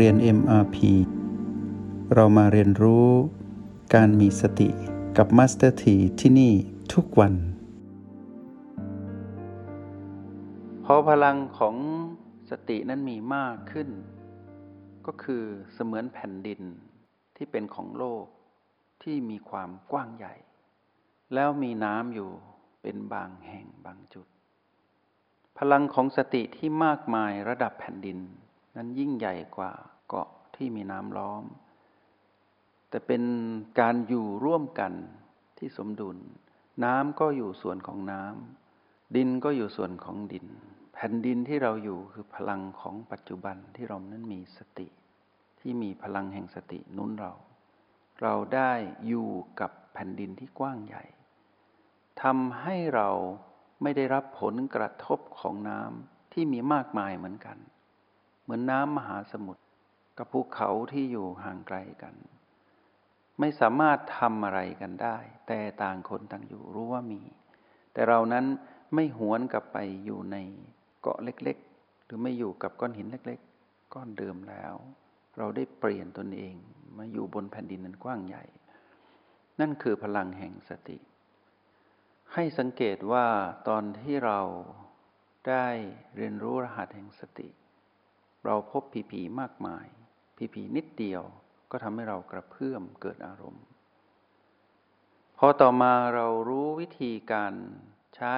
เรียน MRP เรามาเรียนรู้การมีสติกับ Master T ที่ที่นี่ทุกวัน พอพลังของสตินั้นมีมากขึ้น ก็คือเสมือนแผ่นดินที่เป็นของโลกที่มีความกว้างใหญ่ แล้วมีน้ำอยู่เป็นบางแห่งบางจุด พลังของสติที่มากมายระดับแผ่นดิน นั้นยิ่งใหญ่กว่าเกาะที่มีน้ำล้อม แต่เป็นการอยู่ร่วมกันที่สมดุล น้ำก็อยู่ส่วนของน้ำดินก็อยู่ส่วนของดิน แผ่นดินที่เราอยู่คือพลังของปัจจุบันที่เรานั้นมีสติ ที่มีพลังแห่งสตินุนเรา เราได้อยู่กับแผ่นดินที่กว้างใหญ่ทำให้เราไม่ได้รับผลกระทบของน้ำที่มีมากมายเหมือนกัน เหมือนน้ำมหาสมุทรกับภูเขาที่อยู่ห่างไกลกัน ไม่สามารถทำอะไรกันได้ แต่ต่างคนต่างอยู่รู้ว่ามี แต่เรานั้นไม่หวนกลับไปอยู่ในเกาะเล็กๆ หรือไม่อยู่กับก้อนหินเล็ก ๆ ก้อนเดิมแล้ว เราได้เปลี่ยนตนเองมาอยู่บนแผ่นดินนั้นกว้างใหญ่ นั่นคือพลังแห่งสติ ให้สังเกตว่าตอนที่เราได้เรียนรู้รหัสแห่งสติ เราพบผีผีมากมาย ผีผีนิดเดียวก็ทำให้เรากระเพื่อมเกิดอารมณ์ พอต่อมาเรารู้วิธีการใช้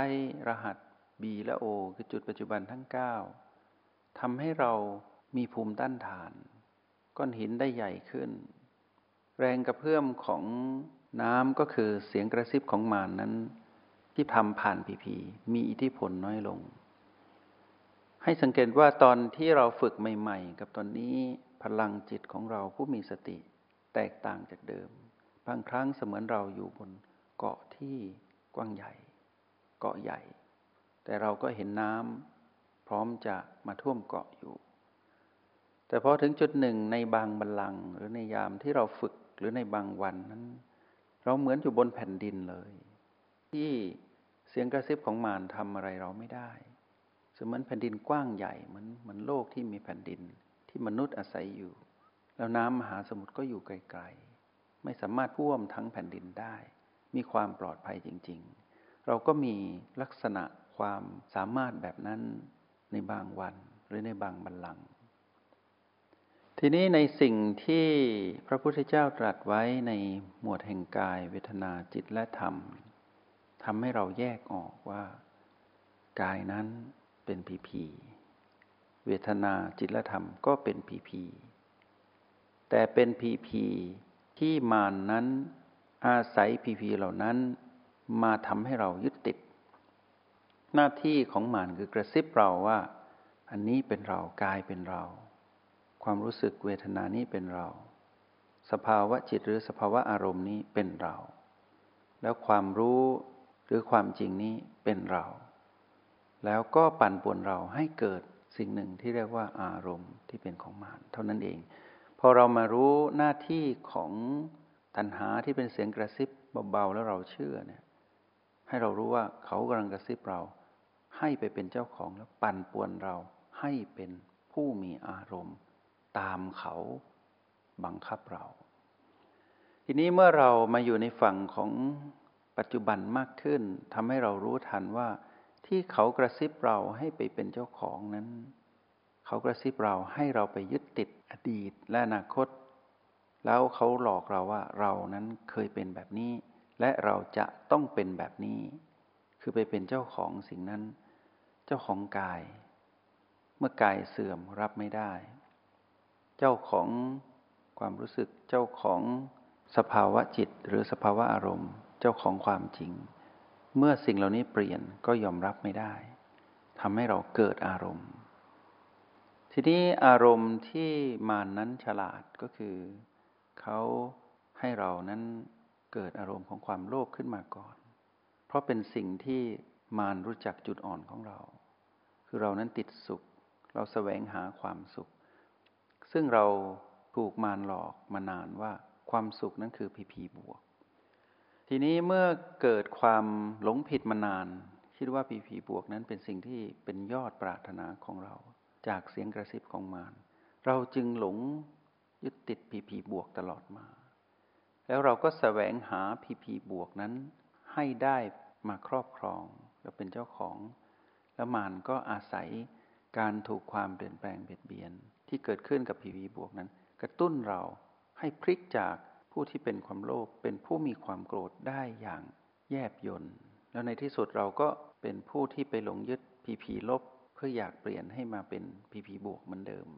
รหัส B และ O คือจุดปัจจุบันทั้ง 9ทำให้เรามีภูมิต้านทาน ก้อนหินได้ใหญ่ขึ้น แรงกระเพื่อมของน้ำก็คือเสียงกระซิบของมานนั้น ที่ทำผ่านผีผีมีอิทธิพลน้อยลง ให้สังเกตว่าตอนที่เราฝึกใหม่ ๆ กับตอนนี้พลังจิตของเราผู้มีสติแตกต่างจากเดิม บางครั้งเสมือนเราอยู่บนเกาะที่กว้างใหญ่ เกาะใหญ่ แต่เราก็เห็นน้ำพร้อมจะมาท่วมเกาะอยู่ แต่พอถึงจุดหนึ่งในบางบัลลังก์หรือในยามที่เราฝึกหรือในบางวันนั้น เราเหมือนอยู่บนแผ่นดินเลย ที่เสียงกระซิบของมารทำอะไรเราไม่ได้ สมือนแผ่นดินกว้างใหญ่เหมือนเหมือนโลกที่มีแผ่นดินที่มนุษย์อาศัยอยู่ แล้วน้ำมหาสมุทรก็อยู่ไกลๆ ไม่สามารถท่วมทั้งแผ่นดินได้ มีความปลอดภัยจริง ๆ เราก็มีลักษณะความสามารถแบบนั้นในบางวันหรือในบางบัลลังก์ทีนี้ในสิ่งที่พระพุทธเจ้าตรัสไว้ในหมวดแห่งกาย เวทนาจิตและธรรมทำให้เราแยกออกว่า กายนั้น เป็นผีผีเวทนาจิตละธรรมก็เป็นผีผีแต่เป็นผีผีที่มานนั้นอาศัยผีผีเหล่านั้น มาทำให้เรายึดติด หน้าที่ของมานคือกระซิบเราว่า อันนี้เป็นเรากายเป็นเรา ความรู้สึกเวทนานี้เป็นเรา สภาวะจิตหรือสภาวะอารมณ์นี้เป็นเรา แล้วความรู้หรือความจริงนี้เป็นเรา แล้วก็ปั่นป่วนเราให้เกิดสิ่งหนึ่งที่เรียกว่าอารมณ์ที่เป็นของมารเท่านั้นเอง พอเรามารู้หน้าที่ของตัณหาที่เป็นเสียงกระซิบเบาๆแล้วเราเชื่อเนี่ย ให้เรารู้ว่าเขากำลังกระซิบเรา ให้ไปเป็นเจ้าของแล้วปั่นป่วนเราให้เป็นผู้มีอารมณ์ ตามเขาบังคับเรา ทีนี้เมื่อเรามาอยู่ในฝั่งของปัจจุบันมากขึ้นทำให้เรารู้ทันว่า ที่เขากระซิบเราให้ไปเป็นเจ้าของนั้น เขากระซิบเราให้เราไปยึดติดอดีตและอนาคต แล้วเขาหลอกเราว่าเรานั้นเคยเป็นแบบนี้ และเราจะต้องเป็นแบบนี้ คือไปเป็นเจ้าของสิ่งนั้น เจ้าของกาย เมื่อกายเสื่อมรับไม่ได้ เจ้าของความรู้สึกเจ้าของสภาวะจิตหรือสภาวะอารมณ์ เจ้าของความจริง เมื่อสิ่งเหล่านี้เปลี่ยนก็ยอมรับไม่ได้ทำให้เราเกิดอารมณ์ ทีนี้อารมณ์ที่มานั้นฉลาดก็คือเขาให้เรานั้นเกิดอารมณ์ของความโลภขึ้นมาก่อน เพราะเป็นสิ่งที่มารรู้จักจุดอ่อนของเรา คือเรานั้นติดสุข เราแสวงหาความสุข ซึ่งเราถูกมารหลอกมานานว่าความสุขนั้นคือพีพีบวก ทีนี้เมื่อเกิดความหลงผิดมานาน คิดว่าผีผีบวกนั้นเป็นสิ่งที่เป็นยอดปรารถนาของเรา จากเสียงกระซิบของมารเราจึงหลงยึดติดพีพีบวกตลอดมา แล้วเราก็แสวงหาพีพีบวกนั้น ให้ได้มาครอบครองเราเป็นเจ้าของ แล้วมานก็อาศัยการถูกความเปลี่ยนแปลงเบียดเบียน ที่เกิดขึ้นกับพีพีบวกนั้น กระตุ้นเราให้พลิกจาก ผู้ที่เป็นความโลภเป็นผู้มีความโกรธได้อย่างแยบยนต์แล้วในที่สุดเราก็เป็นผู้ที่ไปหลงยึดพีพีลบ เพื่ออยากเปลี่ยนให้มาเป็นพีพีบวกเหมือนเดิม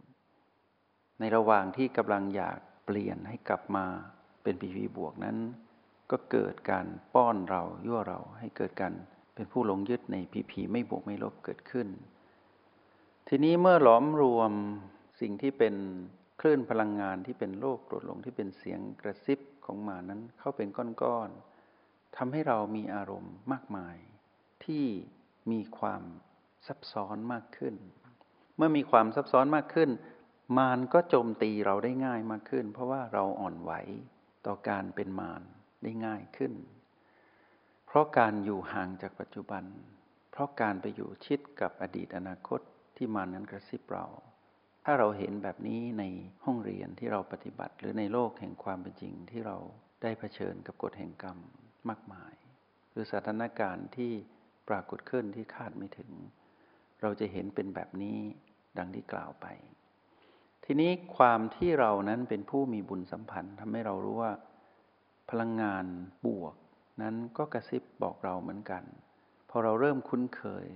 ในระหว่างที่กำลังอยากเปลี่ยนให้กลับมาเป็นพีพีบวกนั้น ก็เกิดการป้อนเรายั่วเราให้เกิดการเป็นผู้หลงยึดในพีพีไม่บวกไม่ลบเกิดขึ้น ทีนี้เมื่อหลอมรวมสิ่งที่เป็น คลื่นพลังงานที่เป็นโลกโกรธหลงที่เป็นเสียงกระซิบของมานั้นเข้าเป็นก้อนๆทำให้เรามีอารมณ์มากมาย ที่มีความซับซ้อนมากขึ้น เมื่อมีความซับซ้อนมากขึ้น มารก็โจมตีเราได้ง่ายมากขึ้น เพราะว่าเราอ่อนไหวต่อการเป็นมารได้ง่ายขึ้น เพราะการอยู่ห่างจากปัจจุบัน เพราะการไปอยู่ชิดกับอดีตอนาคตที่มารนั้นกระซิบเรา ถ้าเราเห็นแบบนี้ในห้องเรียนที่เราปฏิบัติ หรือในโลกแห่งความเป็นจริงที่เราได้เผชิญกับกฎแห่งกรรมมากมาย หรือสถานการณ์ที่ปรากฏขึ้นที่คาดไม่ถึง เราจะเห็นเป็นแบบนี้ดังที่กล่าวไป ทีนี้ความที่เรานั้นเป็นผู้มีบุญสัมพันธ์ทำให้เรารู้ว่า พลังงานบวกนั้นก็กระซิบบอกเราเหมือนกัน พอเราเริ่มคุ้นเคย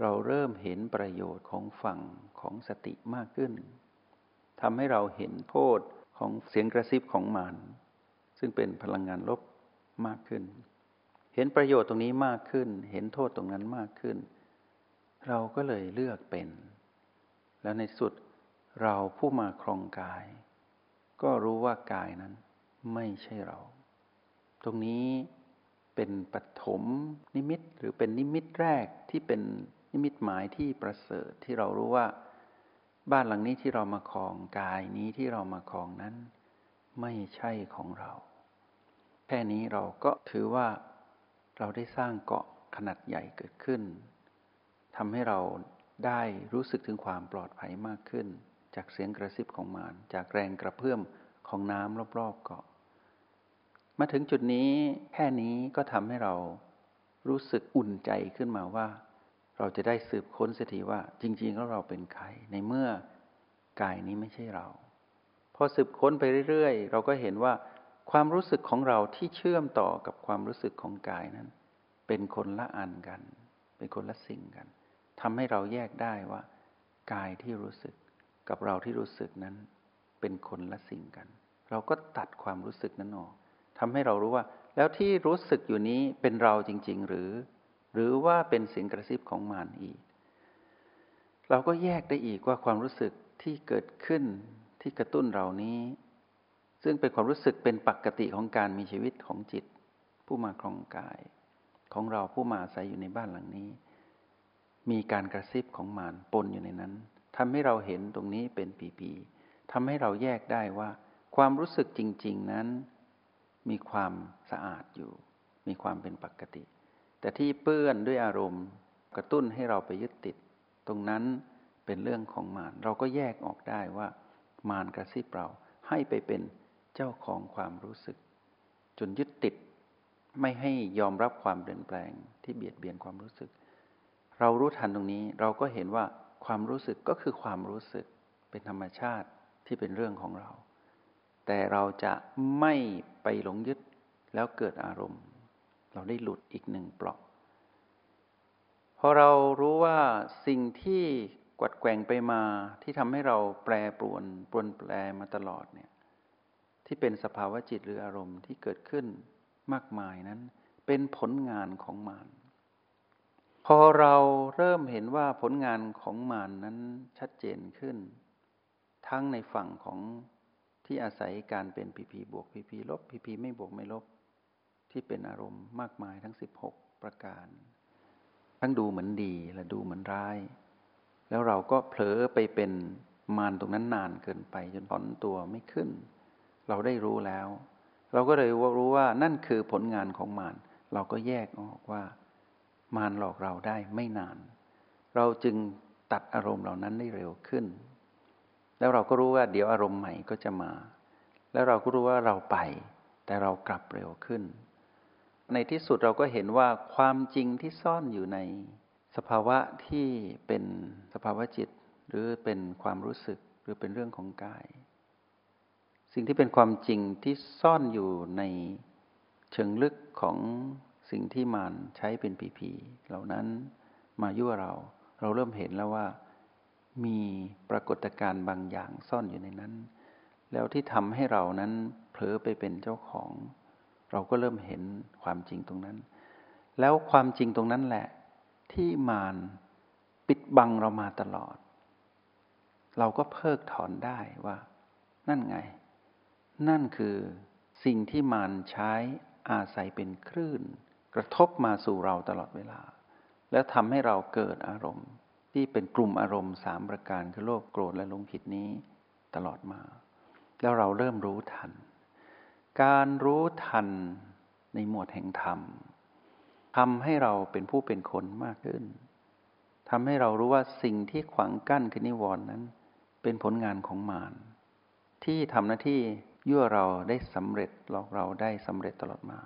เราเริ่มเห็นประโยชน์ของฝั่งของสติมากขึ้นทำให้เราเห็นโทษของเสียงกระซิบของมัน ซึ่งเป็นพลังงานลบมากขึ้น เห็นประโยชน์ตรงนี้มากขึ้น เห็นโทษตรงนั้นมากขึ้น เราก็เลยเลือกเป็น แล้วในสุดเราผู้มาครองกาย ก็รู้ว่ากายนั้นไม่ใช่เรา ตรงนี้เป็นปฐมนิมิตหรือเป็นนิมิตแรกที่เป็น นิมิตหมายที่ประเสริฐที่เรารู้ว่า บ้านหลังนี้ที่เรามาครองกายนี้ที่เรามาครองนั้น ไม่ใช่ของเรา แค่นี้เราก็ถือว่าเราได้สร้างเกาะขนาดใหญ่เกิดขึ้นทำให้เราได้รู้สึกถึงความปลอดภัยมากขึ้น จากเสียงกระซิบของมารจากแรงกระเพื่อมของน้ำรอบๆเกาะ มาถึงจุดนี้แค่นี้ก็ทำให้เรารู้สึกอุ่นใจขึ้นมาว่า เราจะได้สืบค้นเสียทีว่า จริง ๆ แล้วเราเป็นใคร ในเมื่อกายนี้ไม่ใช่เรา พอสืบค้นไปเรื่อยๆ เราก็เห็นว่าความรู้สึกของเราที่เชื่อมต่อกับความรู้สึกของกายนั้น เป็นคนละอันกัน เป็นคนละสิ่งกันทำให้เราแยกได้ว่า กายที่รู้สึกกับเราที่รู้สึกนั้น เป็นคนละสิ่งกัน เราก็ตัดความรู้สึกนั้นออกทำให้เรารู้ว่า แล้วที่รู้สึกอยู่นี้เป็นเราจริง ๆ หรือ หรือว่าเป็นเสียงกระซิบของมารอีก เราก็แยกได้อีกว่าความรู้สึกที่เกิดขึ้นที่กระตุ้นเรานี้ ซึ่งเป็นความรู้สึกเป็นปกติของการมีชีวิตของจิต ผู้มาครองกาย ของเราผู้มาอาศัยอยู่ในบ้านหลังนี้ มีการกระซิบของมารปนอยู่ในนั้นทำให้เราเห็นตรงนี้เป็นปีๆทำให้เราแยกได้ว่า ความรู้สึกจริง ๆนั้น มีความสะอาดอยู่ มีความเป็นปกติ แต่ที่เปื้อนด้วยอารมณ์ กระตุ้นให้เราไปยึดติด ตรงนั้นเป็นเรื่องของมารเราก็แยกออกได้ว่า มารกระซิบเราให้ไปเป็นเจ้าของความรู้สึก จนยึดติด ไม่ให้ยอมรับความเปลี่ยนแปลงที่เบียดเบียนความรู้สึก เรารู้ทันตรงนี้เราก็เห็นว่าความรู้สึกก็คือความรู้สึกเป็นธรรมชาติที่เป็นเรื่องของเรา แต่เราจะไม่ไปหลงยึดแล้วเกิดอารมณ์ เราได้หลุดอีกหนึ่งเปลาะพอเรารู้ว่าสิ่งที่กวัดแกว่งไปมาที่ทำให้เราแปรปรวนปรวนแปรมาตลอดเนี่ยที่เป็นสภาวะจิตหรืออารมณ์ที่เกิดขึ้นมากมายนั้น เป็นผลงานของมารพอเราเริ่มเห็นว่าผลงานของมารนนั้นชัดเจนขึ้น ทั้งในฝั่งของที่อาศัยการเป็นพีพีบวกพีพีลบพีพีไม่บวกไม่ลบ ที่เป็นอารมณ์มากมายทั้งสิบหกประการ ทั้งดูเหมือนดีและดูเหมือนร้าย แล้วเราก็เผลอไปเป็นมารตรงนั้นนานเกินไป จนถอนตัวไม่ขึ้น เราได้รู้แล้ว เราก็เลยรู้ว่านั่นคือผลงานของมารเราก็แยกออกว่ามารหลอกเราได้ไม่นาน เราจึงตัดอารมณ์เหล่านั้นได้เร็วขึ้น แล้วเราก็รู้ว่าเดี๋ยวอารมณ์ใหม่ก็จะมา แล้วเราก็รู้ว่าเราไป แต่เรากลับเร็วขึ้น ในที่สุดเราก็เห็นว่าความจริงที่ซ่อนอยู่ในสภาวะที่เป็นสภาวะจิต หรือเป็นความรู้สึกหรือเป็นเรื่องของกาย สิ่งที่เป็นความจริงที่ซ่อนอยู่ในเชิงลึกของสิ่งที่มันใช้เป็นปีพีเหล่านั้นมายั่วเรา เราเริ่มเห็นแล้วว่ามีปรากฏการณ์บางอย่างซ่อนอยู่ในนั้น แล้วที่ทำให้เรานั้นเผลอไปเป็นเจ้าของ เราก็เริ่มเห็นความจริงตรงนั้น แล้วความจริงตรงนั้นแหละ ที่มารปิดบังเรามาตลอด เราก็เพิกถอนได้ว่า นั่นไง นั่นคือสิ่งที่มารใช้อาศัยเป็นคลื่น กระทบมาสู่เราตลอดเวลา แล้วทำให้เราเกิดอารมณ์ ที่เป็นกลุ่มอารมณ์สามประการคือโลภโกรธและหลงผิดนี้ตลอดมา แล้วเราเริ่มรู้ทัน การรู้ทันในหมวดแห่งธรรมทำให้เราเป็นผู้เป็นคนมากขึ้นทำให้เรารู้ว่าสิ่งที่ขวางกั้นคือนิวรณ์นั้น เป็นผลงานของมารที่ทำหน้าที่ยั่วเราได้สำเร็จหลอกเราได้สำเร็จตลอดมา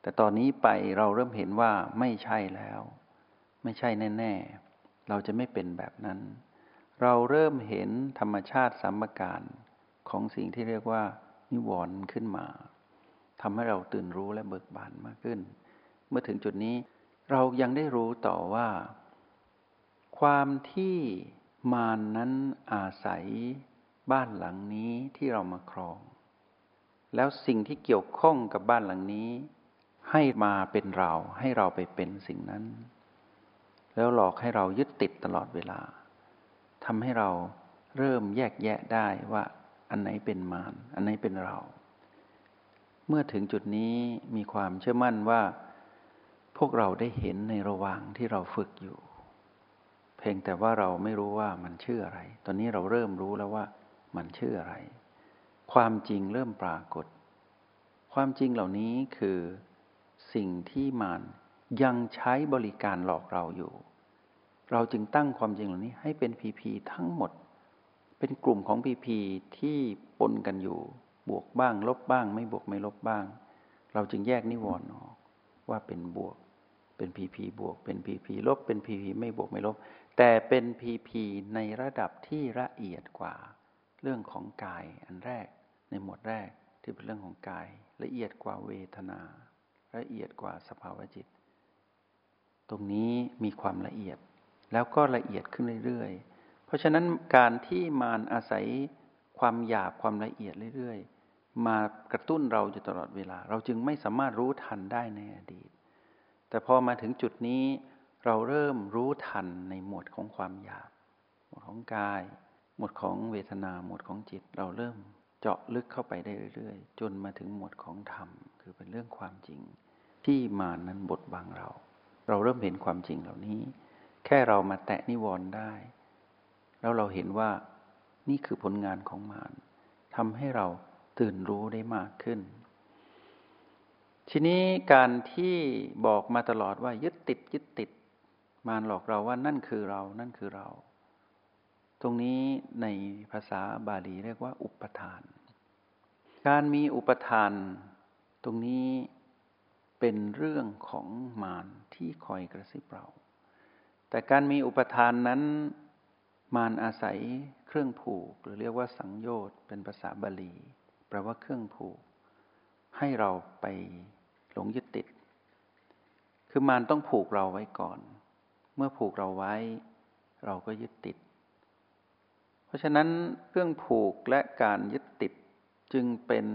แต่ตอนนี้ไปเราเริ่มเห็นว่าไม่ใช่แล้ว ไม่ใช่แน่ ๆ เราจะไม่เป็นแบบนั้น เราเริ่มเห็นธรรมชาติสัมการของสิ่งที่เรียกว่า นิวรณ์ขึ้นมาทำให้เราตื่นรู้และเบิกบานมากขึ้น เมื่อถึงจุดนี้เรายังได้รู้ต่อว่า ความที่มานนั้นอาศัยบ้านหลังนี้ที่เรามาครอง แล้วสิ่งที่เกี่ยวข้องกับบ้านหลังนี้ ให้มาเป็นเราให้เราไปเป็นสิ่งนั้น แล้วหลอกให้เรายึดติดตลอดเวลาทำให้เราเริ่มแยกแยะได้ว่า อันไหนเป็นมารอันไหนเป็นเรา เมื่อถึงจุดนี้มีความเชื่อมั่นว่า พวกเราได้เห็นในระหว่างที่เราฝึกอยู่ เพียงแต่ว่าเราไม่รู้ว่ามันชื่ออะไร ตอนนี้เราเริ่มรู้แล้วว่ามันชื่ออะไร ความจริงเริ่มปรากฏ ความจริงเหล่านี้คือสิ่งที่มันยังใช้บริการหลอกเราอยู่ เราจึงตั้งความจริงเหล่านี้ให้เป็นพีพีทั้งหมด เป็นกลุ่มของพีพีที่ปนกันอยู่ บวกบ้าง ลบบ้าง ไม่บวกไม่ลบบ้าง เราจึงแยกนิวรณ์ออกว่าเป็นบวก เป็นพีพีบวก เป็นพีพีลบ เป็นพีพีไม่บวกไม่ลบ แต่เป็นพีพีในระดับที่ละเอียดกว่า เรื่องของกายอันแรก ในหมวดแรกที่เป็นเรื่องของกาย ละเอียดกว่าเวทนา ละเอียดกว่าสภาวะจิต ตรงนี้มีความละเอียด แล้วก็ละเอียดขึ้นเรื่อยๆ เพราะฉะนั้นการที่มารอาศัยความหยาบความละเอียดเรื่อยๆ มากระตุ้นเราอยู่ตลอดเวลา เราจึงไม่สามารถรู้ทันได้ในอดีต แต่พอมาถึงจุดนี้เราเริ่มรู้ทันในหมวดของความหยาบ หมวดของกาย หมวดของเวทนาหมวดของจิต เราเริ่มเจาะลึกเข้าไปได้เรื่อยๆ จนมาถึงหมวดของธรรม คือเป็นเรื่องความจริง ที่มานั้นบทบังเรา เราเริ่มเห็นความจริงเหล่านี้ แค่เรามาแตะนิวรณ์ได้ แล้วเราเห็นว่านี่คือผลงานของมารทำให้เราตื่นรู้ได้มากขึ้น ทีนี้การที่บอกมาตลอดว่ายึดติดยึดติด มารหลอกเราว่านั่นคือเรา นั่นคือเรา ตรงนี้ในภาษาบาลีเรียกว่า อุปทาน การมีอุปทาน ตรงนี้เป็นเรื่องของมารที่คอยกระซิบเรา แต่การมีอุปทานนั้น มารอาศัยเครื่องผูก หรือเรียกว่าสังโยชน์เป็นภาษาบาลีแปลว่าเครื่องผูก ให้เราไปหลงยึดติด คือมารต้องผูกเราไว้ก่อน เมื่อผูกเราไว้ เราก็ยึดติด เพราะฉะนั้นเครื่องผูกและการยึดติดจึงเป็น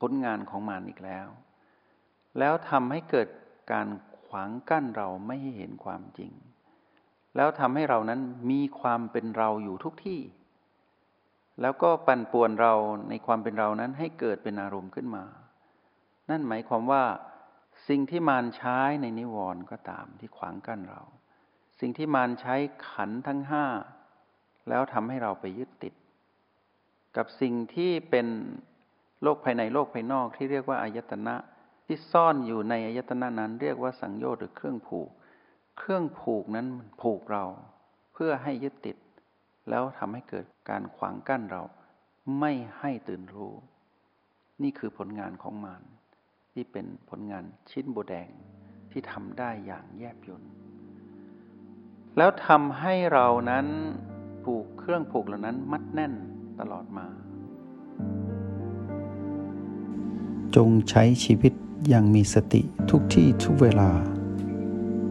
ผลงานของมารอีกแล้ว แล้วทำให้เกิดการขวางกั้นเราไม่ให้เห็นความจริง แล้วทำให้เรานั้นมีความเป็นเราอยู่ทุกที่ แล้วก็ปั่นป่วนเราในความเป็นเรานั้นให้เกิดเป็นอารมณ์ขึ้นมา นั่นหมายความว่า สิ่งที่มารใช้ในนิวรณ์ก็ตามที่ขวางกั้นเรา สิ่งที่มารใช้ขันทั้งห้าแล้วทำให้เราไปยึดติด กับสิ่งที่เป็นโลกภายในโลกภายนอกที่เรียกว่าอายตนะที่ซ่อนอยู่ในอายตนะนั้น เรียกว่าสังโยชน์หรือเครื่องผูก เครื่องผูกนั้นผูกเรา เพื่อให้ยึดติด แล้วทำให้เกิดการขวางกั้นเรา ไม่ให้ตื่นรู้ นี่คือผลงานของมารที่เป็นผลงานชิ้นโบแดงที่ทำได้อย่างแยบยลแล้วทำให้เรานั้นผูกเครื่องผูกเหล่านั้นมัดแน่นตลอดมา จงใช้ชีวิตอย่างมีสติทุกที่ทุกเวลา